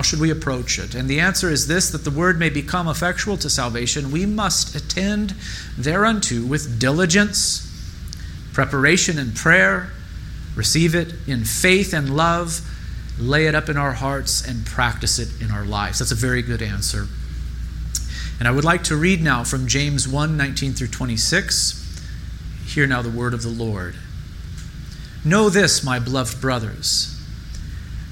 How should we approach it? And the answer is this that the word may become effectual to salvation, we must attend thereunto with diligence, preparation and prayer, receive it in faith and love, lay it up in our hearts, and practice it in our lives. That's a very good answer. And I would like to read now from James 1 19 through 26. Hear now the word of the Lord. Know this, my beloved brothers.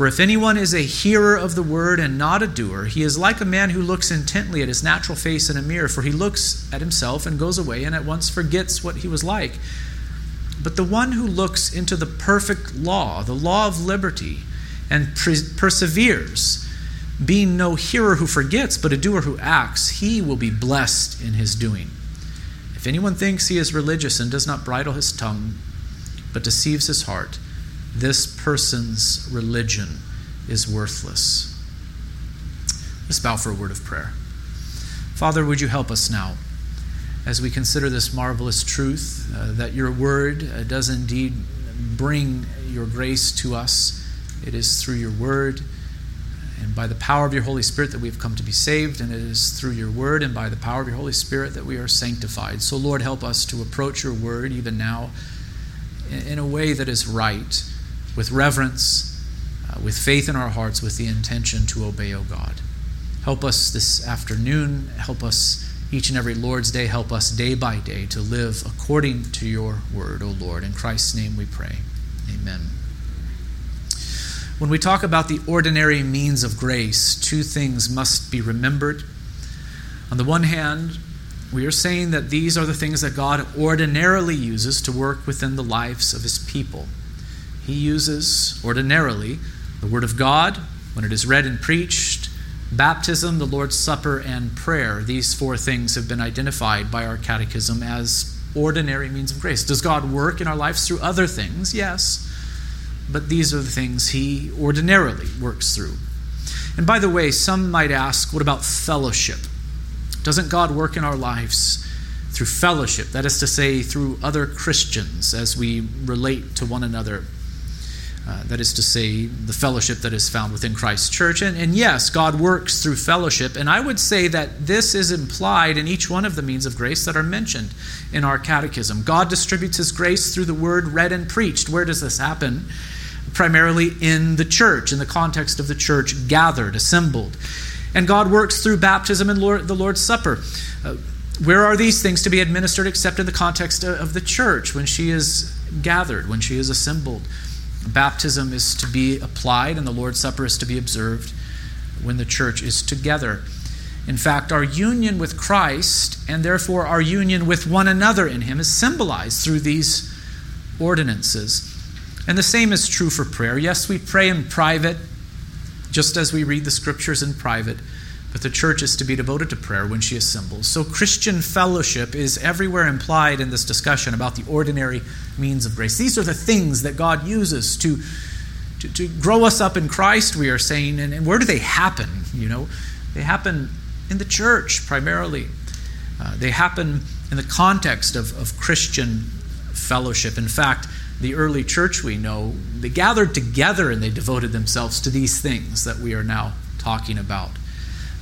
For if anyone is a hearer of the word and not a doer, he is like a man who looks intently at his natural face in a mirror, for he looks at himself and goes away and at once forgets what he was like. But the one who looks into the perfect law, the law of liberty, and perseveres, being no hearer who forgets, but a doer who acts, he will be blessed in his doing. If anyone thinks he is religious and does not bridle his tongue, but deceives his heart, this person's religion is worthless. Let's bow for a word of prayer. Father, would you help us now as we consider this marvelous truth uh, that your word uh, does indeed bring your grace to us? It is through your word and by the power of your Holy Spirit that we have come to be saved, and it is through your word and by the power of your Holy Spirit that we are sanctified. So, Lord, help us to approach your word even now in a way that is right with reverence, uh, with faith in our hearts, with the intention to obey, O God. Help us this afternoon. Help us each and every Lord's Day. Help us day by day to live according to your word, O Lord. In Christ's name we pray. Amen. When we talk about the ordinary means of grace, two things must be remembered. On the one hand, we are saying that these are the things that God ordinarily uses to work within the lives of his people he uses ordinarily the Word of God when it is read and preached, baptism, the Lord's Supper, and prayer. These four things have been identified by our catechism as ordinary means of grace. Does God work in our lives through other things? Yes. But these are the things He ordinarily works through. And by the way, some might ask, what about fellowship? Doesn't God work in our lives through fellowship? That is to say, through other Christians as we relate to one another uh, that is to say, the fellowship that is found within Christ's church. And, and yes, God works through fellowship. And I would say that this is implied in each one of the means of grace that are mentioned in our catechism. God distributes his grace through the word read and preached. Where does this happen? Primarily in the church, in the context of the church gathered, assembled. And God works through baptism and Lord, the Lord's Supper. Uh, where are these things to be administered except in the context of the church when she is gathered, when she is assembled? Baptism is to be applied and the Lord's Supper is to be observed when the church is together. In fact, our union with Christ and therefore our union with one another in Him is symbolized through these ordinances. And the same is true for prayer. Yes, we pray in private, just as we read the scriptures in private, but the church is to be devoted to prayer when she assembles. So, Christian fellowship is everywhere implied in this discussion about the ordinary means of grace. These are the things that God uses to, to, to grow us up in Christ, we are saying. And, and, where do they happen? You know, they happen in the church primarily, uh, they happen in the context of, of Christian fellowship. In fact, the early church we know, they gathered together and they devoted themselves to these things that we are now talking about.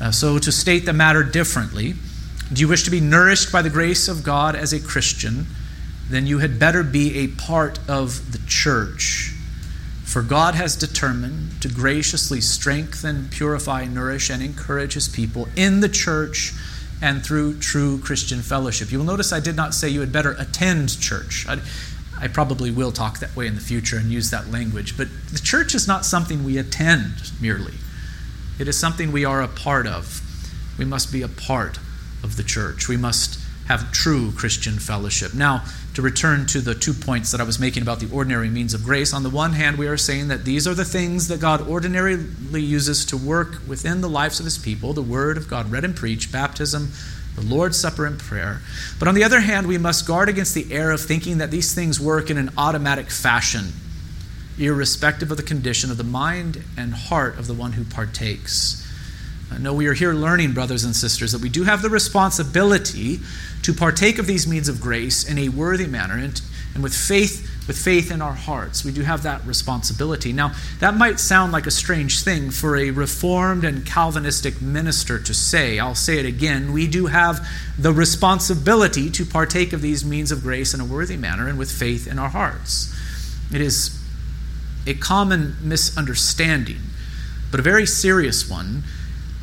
Uh, so, to state the matter differently, do you wish to be nourished by the grace of God as a Christian? Then you had better be a part of the church. For God has determined to graciously strengthen, purify, nourish, and encourage his people in the church and through true Christian fellowship. You will notice I did not say you had better attend church. I, I probably will talk that way in the future and use that language, but the church is not something we attend merely. It is something we are a part of. We must be a part of the church. We must have true Christian fellowship. Now, to return to the two points that I was making about the ordinary means of grace, on the one hand, we are saying that these are the things that God ordinarily uses to work within the lives of his people the word of God read and preached, baptism, the Lord's Supper and prayer. But on the other hand, we must guard against the error of thinking that these things work in an automatic fashion, irrespective of the condition of the mind and heart of the one who partakes. I know we are here learning, brothers and sisters, that we do have the responsibility to partake of these means of grace in a worthy manner and, and with faith with faith in our hearts. We do have that responsibility. Now, that might sound like a strange thing for a reformed and Calvinistic minister to say. I'll say it again. We do have the responsibility to partake of these means of grace in a worthy manner and with faith in our hearts. It is a common misunderstanding, but a very serious one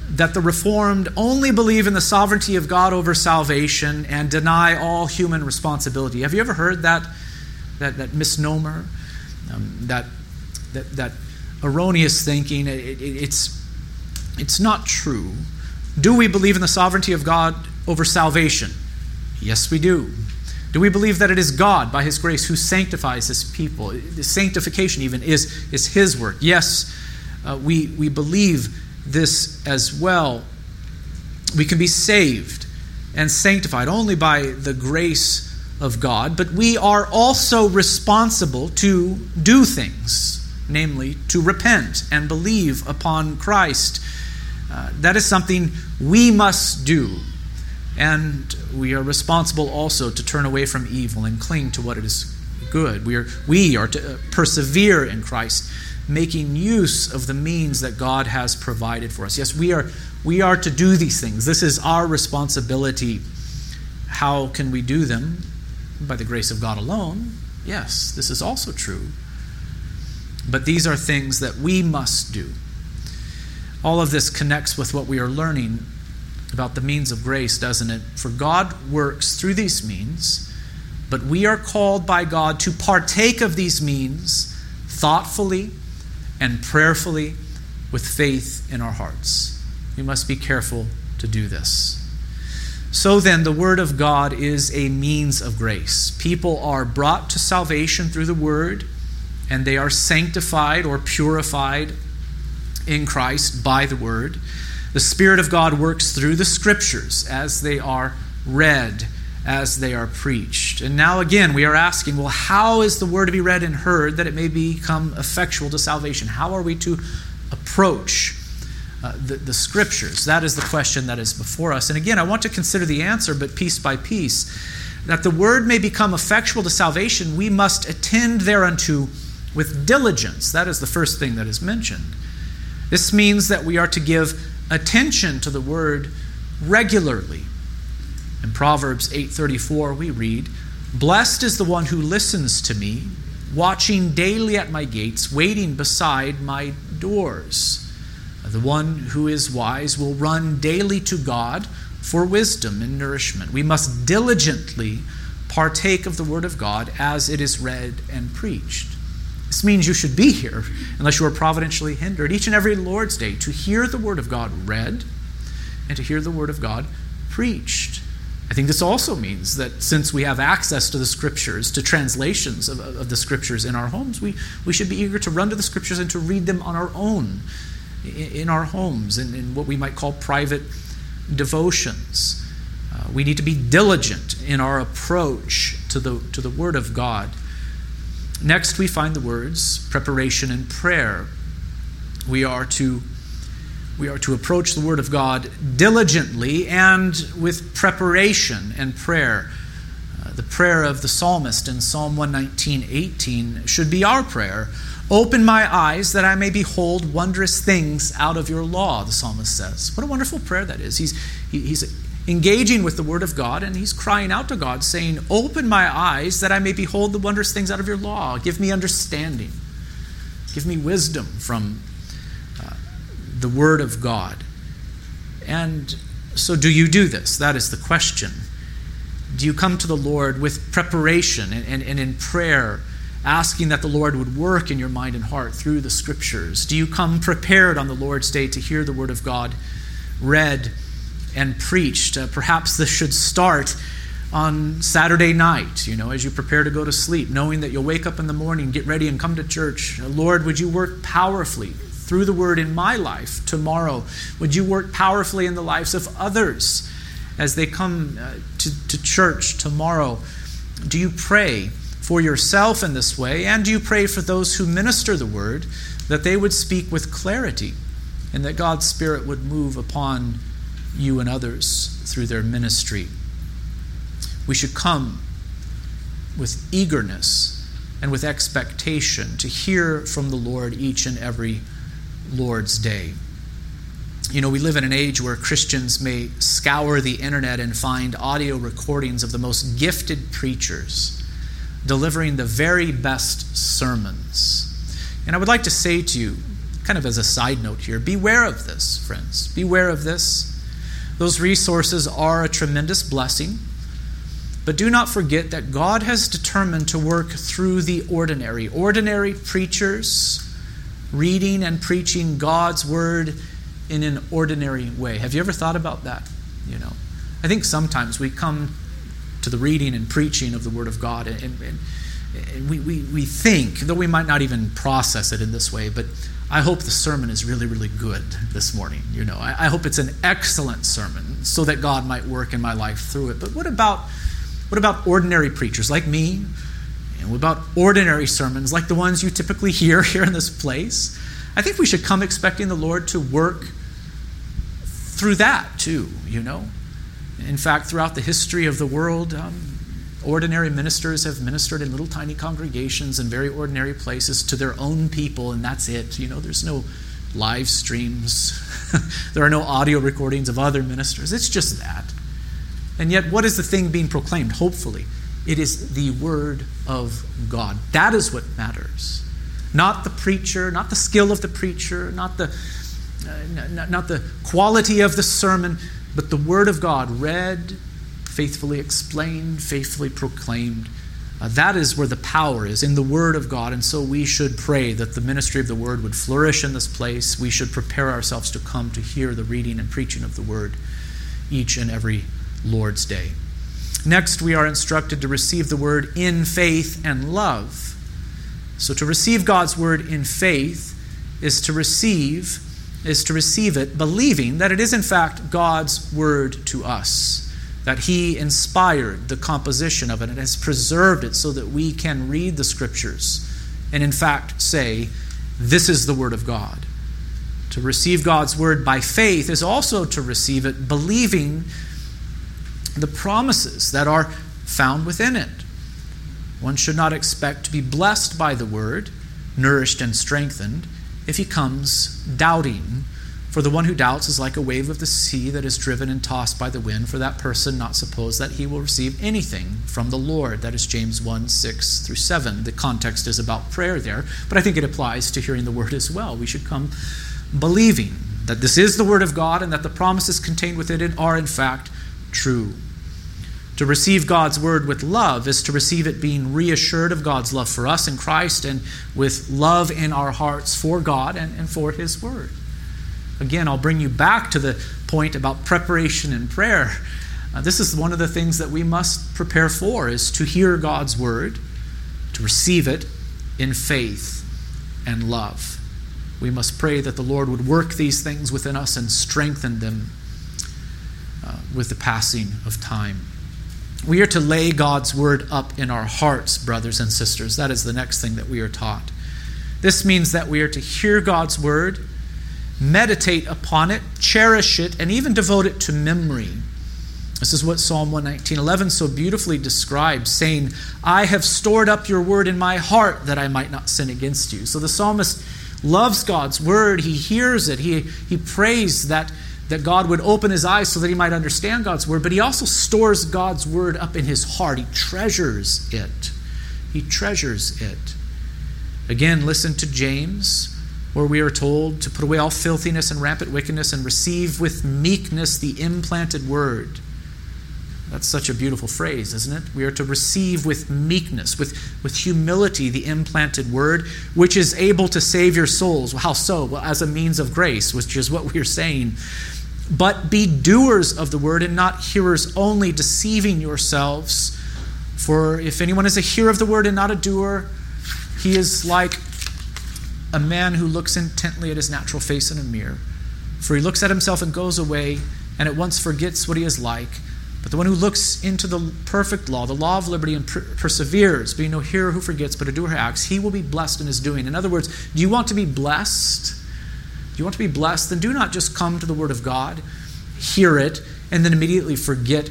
that the Reformed only believe in the sovereignty of God over salvation and deny all human responsibility. Have you ever heard that, that, that misnomer, um, that, that, that erroneous thinking? It, it, it's, it's not true. Do we believe in the sovereignty of God over salvation? Yes, we do. Do we believe that it is God, by His grace, who sanctifies His people? Sanctification, even, is, is His work. Yes, uh, we, we believe this as well. We can be saved and sanctified only by the grace of God, but we are also responsible to do things, namely to repent and believe upon Christ. Uh, that is something we must do. And we are responsible also to turn away from evil and cling to what is good. We are, we are to uh, persevere in Christ making use of the means that God has provided for us. Yes, we are, we are to do these things. This is our responsibility. How can we do them? By the grace of God alone. Yes, this is also true. But these are things that we must do. All of this connects with what we are learning about the means of grace, doesn't it? For God works through these means, but we are called by God to partake of these means thoughtfully and prayerfully with faith in our hearts. We must be careful to do this. So then, the Word of God is a means of grace. People are brought to salvation through the Word, and they are sanctified or purified in Christ by the Word. The Spirit of God works through the Scriptures as they are read as they are preached. And now again, we are asking, well, how is the word to be read and heard that it may become effectual to salvation? How are we to approach uh, the, the scriptures? That is the question that is before us. And again, I want to consider the answer, but piece by piece. That the word may become effectual to salvation, we must attend thereunto with diligence. That is the first thing that is mentioned. This means that we are to give attention to the word regularly in Proverbs 8:34 we read, "Blessed is the one who listens to me, watching daily at my gates, waiting beside my doors." The one who is wise will run daily to God for wisdom and nourishment. We must diligently partake of the Word of God as it is read and preached. This means you should be here, unless you are providentially hindered, each and every Lord's Day to hear the Word of God read and to hear the Word of God preached. I think this also means that since we have access to the scriptures, to translations of, of, the scriptures in our homes, we, we should be eager to run to the scriptures and to read them on our own, in, in our homes, in, in, what we might call private devotions. Uh, we need to be diligent in our approach to the, to the Word of God. Next, we find the words preparation and prayer. We are to we are to approach the Word of God diligently and with preparation and prayer. Uh, the prayer of the psalmist in Psalm 119 18 should be our prayer. Open my eyes that I may behold wondrous things out of your law, the psalmist says. What a wonderful prayer that is. He's, he, he's engaging with the Word of God and he's crying out to God, saying, Open my eyes that I may behold the wondrous things out of your law. Give me understanding. Give me wisdom from uh, the Word of God. And so, do you do this? That is the question. Do you come to the Lord with preparation and, and, and, in prayer, asking that the Lord would work in your mind and heart through the Scriptures? Do you come prepared on the Lord's day to hear the Word of God read and preached? Uh, perhaps this should start on Saturday night, you know, as you prepare to go to sleep, knowing that you'll wake up in the morning, get ready, and come to church. Lord, would you work powerfully through the word in my life tomorrow? Would you work powerfully in the lives of others as they come uh, to, to church tomorrow? Do you pray for yourself in this way? And do you pray for those who minister the word that they would speak with clarity and that God's Spirit would move upon you and others through their ministry? We should come with eagerness and with expectation to hear from the Lord each and every Lord's Day. You know, we live in an age where Christians may scour the internet and find audio recordings of the most gifted preachers delivering the very best sermons. And I would like to say to you, kind of as a side note here, beware of this, friends. Beware of this. Those resources are a tremendous blessing. But do not forget that God has determined to work through the ordinary. Ordinary preachers reading and preaching God's word in an ordinary way. Have you ever thought about that? You know, I think sometimes we come to the reading and preaching of the word of God and, and, and we, we, we think, though we might not even process it in this way, but I hope the sermon is really, really good this morning. You know, I, I hope it's an excellent sermon so that God might work in my life through it. But what about what about ordinary preachers like me? And what about ordinary sermons like the ones you typically hear here in this place? I think we should come expecting the Lord to work through that too, you know. In fact, throughout the history of the world, um, ordinary ministers have ministered in little tiny congregations in very ordinary places to their own people, and that's it. You know, there's no live streams, there are no audio recordings of other ministers. It's just that. And yet, what is the thing being proclaimed? Hopefully, it is the Word of God. That is what matters. Not the preacher, not the skill of the preacher, not the, uh, not, not the quality of the sermon, but the Word of God read, faithfully explained, faithfully proclaimed. Uh, that is where the power is, in the Word of God. And so we should pray that the ministry of the Word would flourish in this place. We should prepare ourselves to come to hear the reading and preaching of the Word each and every Lord's Day. Next, we are instructed to receive the word in faith and love. So to receive God's word in faith is to receive is to receive it believing that it is in fact God's word to us. That he inspired the composition of it and has preserved it so that we can read the scriptures and in fact say this is the word of God. To receive God's word by faith is also to receive it believing the promises that are found within it. One should not expect to be blessed by the word, nourished and strengthened, if he comes doubting. For the one who doubts is like a wave of the sea that is driven and tossed by the wind. For that person, not suppose that he will receive anything from the Lord. That is James 1 6 through 7. The context is about prayer there, but I think it applies to hearing the word as well. We should come believing that this is the word of God and that the promises contained within it are, in fact, true. To receive God's word with love is to receive it being reassured of God's love for us in Christ and with love in our hearts for God and, and for his word. Again, I'll bring you back to the point about preparation and prayer. Uh, this is one of the things that we must prepare for is to hear God's word, to receive it in faith and love. We must pray that the Lord would work these things within us and strengthen them uh, with the passing of time. We are to lay God's word up in our hearts, brothers and sisters. That is the next thing that we are taught. This means that we are to hear God's word, meditate upon it, cherish it, and even devote it to memory. This is what Psalm 119:11 so beautifully describes, saying, "I have stored up your word in my heart that I might not sin against you." So the psalmist loves God's word, he hears it, he, he prays that that God would open his eyes so that he might understand God's word, but he also stores God's word up in his heart. He treasures it. He treasures it. Again, listen to James, where we are told to put away all filthiness and rampant wickedness and receive with meekness the implanted word. That's such a beautiful phrase, isn't it? We are to receive with meekness, with, with humility, the implanted word, which is able to save your souls. Well, how so? Well, as a means of grace, which is what we're saying but be doers of the word and not hearers only, deceiving yourselves. For if anyone is a hearer of the word and not a doer, he is like a man who looks intently at his natural face in a mirror. For he looks at himself and goes away and at once forgets what he is like. But the one who looks into the perfect law, the law of liberty, and per- perseveres, being no hearer who forgets, but a doer who acts, he will be blessed in his doing. In other words, do you want to be blessed? Do you want to be blessed? Then do not just come to the Word of God, hear it, and then immediately forget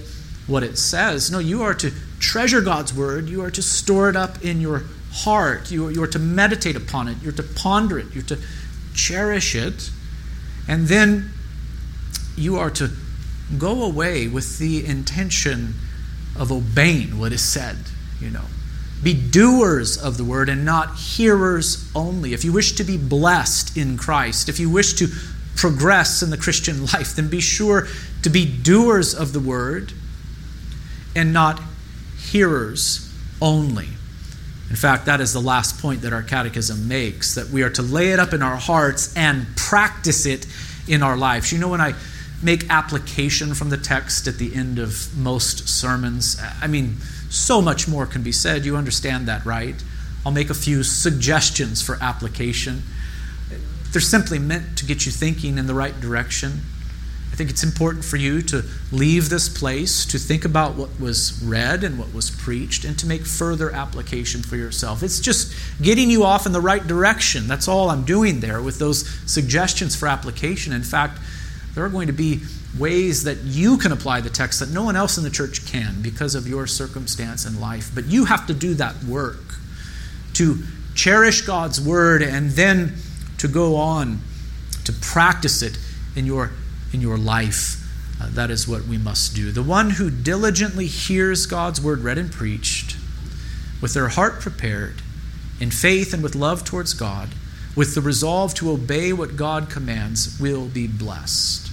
what it says. No, you are to treasure God's Word. You are to store it up in your heart. You you are to meditate upon it. You're to ponder it. You're to cherish it. And then you are to go away with the intention of obeying what is said, you know. Be doers of the word and not hearers only. If you wish to be blessed in Christ, if you wish to progress in the Christian life, then be sure to be doers of the word and not hearers only. In fact, that is the last point that our catechism makes that we are to lay it up in our hearts and practice it in our lives. You know, when I make application from the text at the end of most sermons, I mean, so much more can be said. You understand that, right? I'll make a few suggestions for application. They're simply meant to get you thinking in the right direction. I think it's important for you to leave this place, to think about what was read and what was preached, and to make further application for yourself. It's just getting you off in the right direction. That's all I'm doing there with those suggestions for application. In fact, there are going to be ways that you can apply the text that no one else in the church can because of your circumstance in life. But you have to do that work to cherish God's word and then to go on to practice it in your in your life. Uh, that is what we must do. The one who diligently hears God's word read and preached, with their heart prepared, in faith and with love towards God, with the resolve to obey what God commands, will be blessed.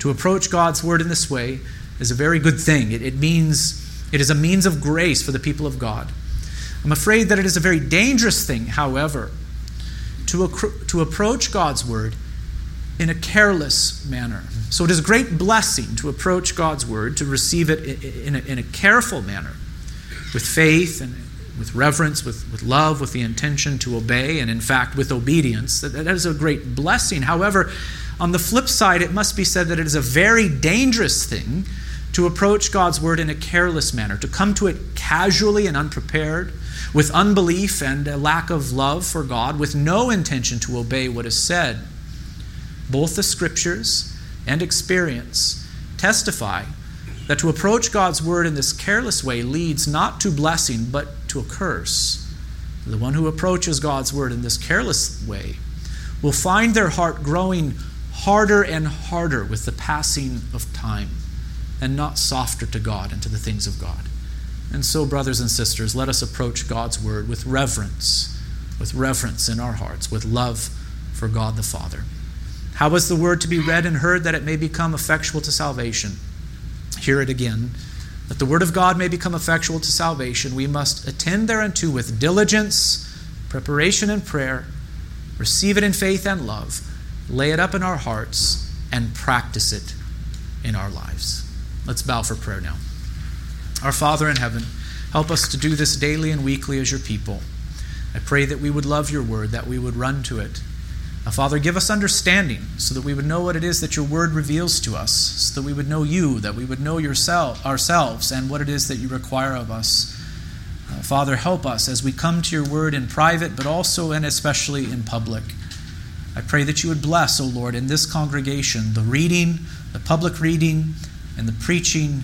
To approach God's word in this way is a very good thing. It, it means it is a means of grace for the people of God. I'm afraid that it is a very dangerous thing, however, to, to approach God's word in a careless manner. So it is a great blessing to approach God's word, to receive it in a, in a careful manner, with faith and with reverence, with, with love, with the intention to obey, and in fact, with obedience. That, that is a great blessing. However, on the flip side, it must be said that it is a very dangerous thing to approach God's word in a careless manner, to come to it casually and unprepared, with unbelief and a lack of love for God, with no intention to obey what is said both the scriptures and experience testify that to approach God's word in this careless way leads not to blessing, but to a curse. The one who approaches God's word in this careless way will find their heart growing harder and harder with the passing of time and not softer to God and to the things of God. And so, brothers and sisters, let us approach God's word with reverence, with reverence in our hearts, with love for God the Father. How is the word to be read and heard that it may become effectual to salvation? Hear it again. That the word of God may become effectual to salvation, we must attend thereunto with diligence, preparation, and prayer, receive it in faith and love, lay it up in our hearts, and practice it in our lives. Let's bow for prayer now. Our Father in heaven, help us to do this daily and weekly as your people. I pray that we would love your word, that we would run to it now, Father, give us understanding so that we would know what it is that your word reveals to us, so that we would know you, that we would know yourself, ourselves, and what it is that you require of us. Uh, Father, help us as we come to your word in private, but also and especially in public. I pray that you would bless, O Lord, in this congregation, the reading, the public reading, and the preaching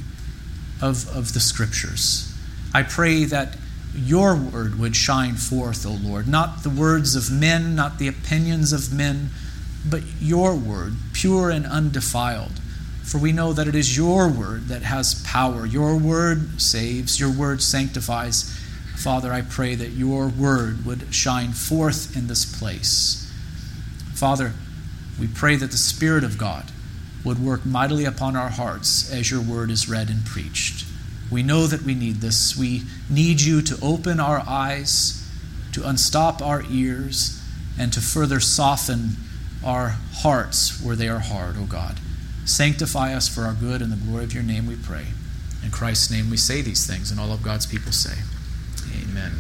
of, of the scriptures. I pray that your word would shine forth, O Lord. Not the words of men, not the opinions of men, but your word, pure and undefiled. For we know that it is your word that has power. Your word saves, your word sanctifies. Father, I pray that your word would shine forth in this place. Father, we pray that the Spirit of God would work mightily upon our hearts as your word is read and preached. We know that we need this. We need you to open our eyes, to unstop our ears, and to further soften our hearts where they are hard, O God. Sanctify us for our good and the glory of your name, we pray. In Christ's name we say these things, and all of God's people say, Amen.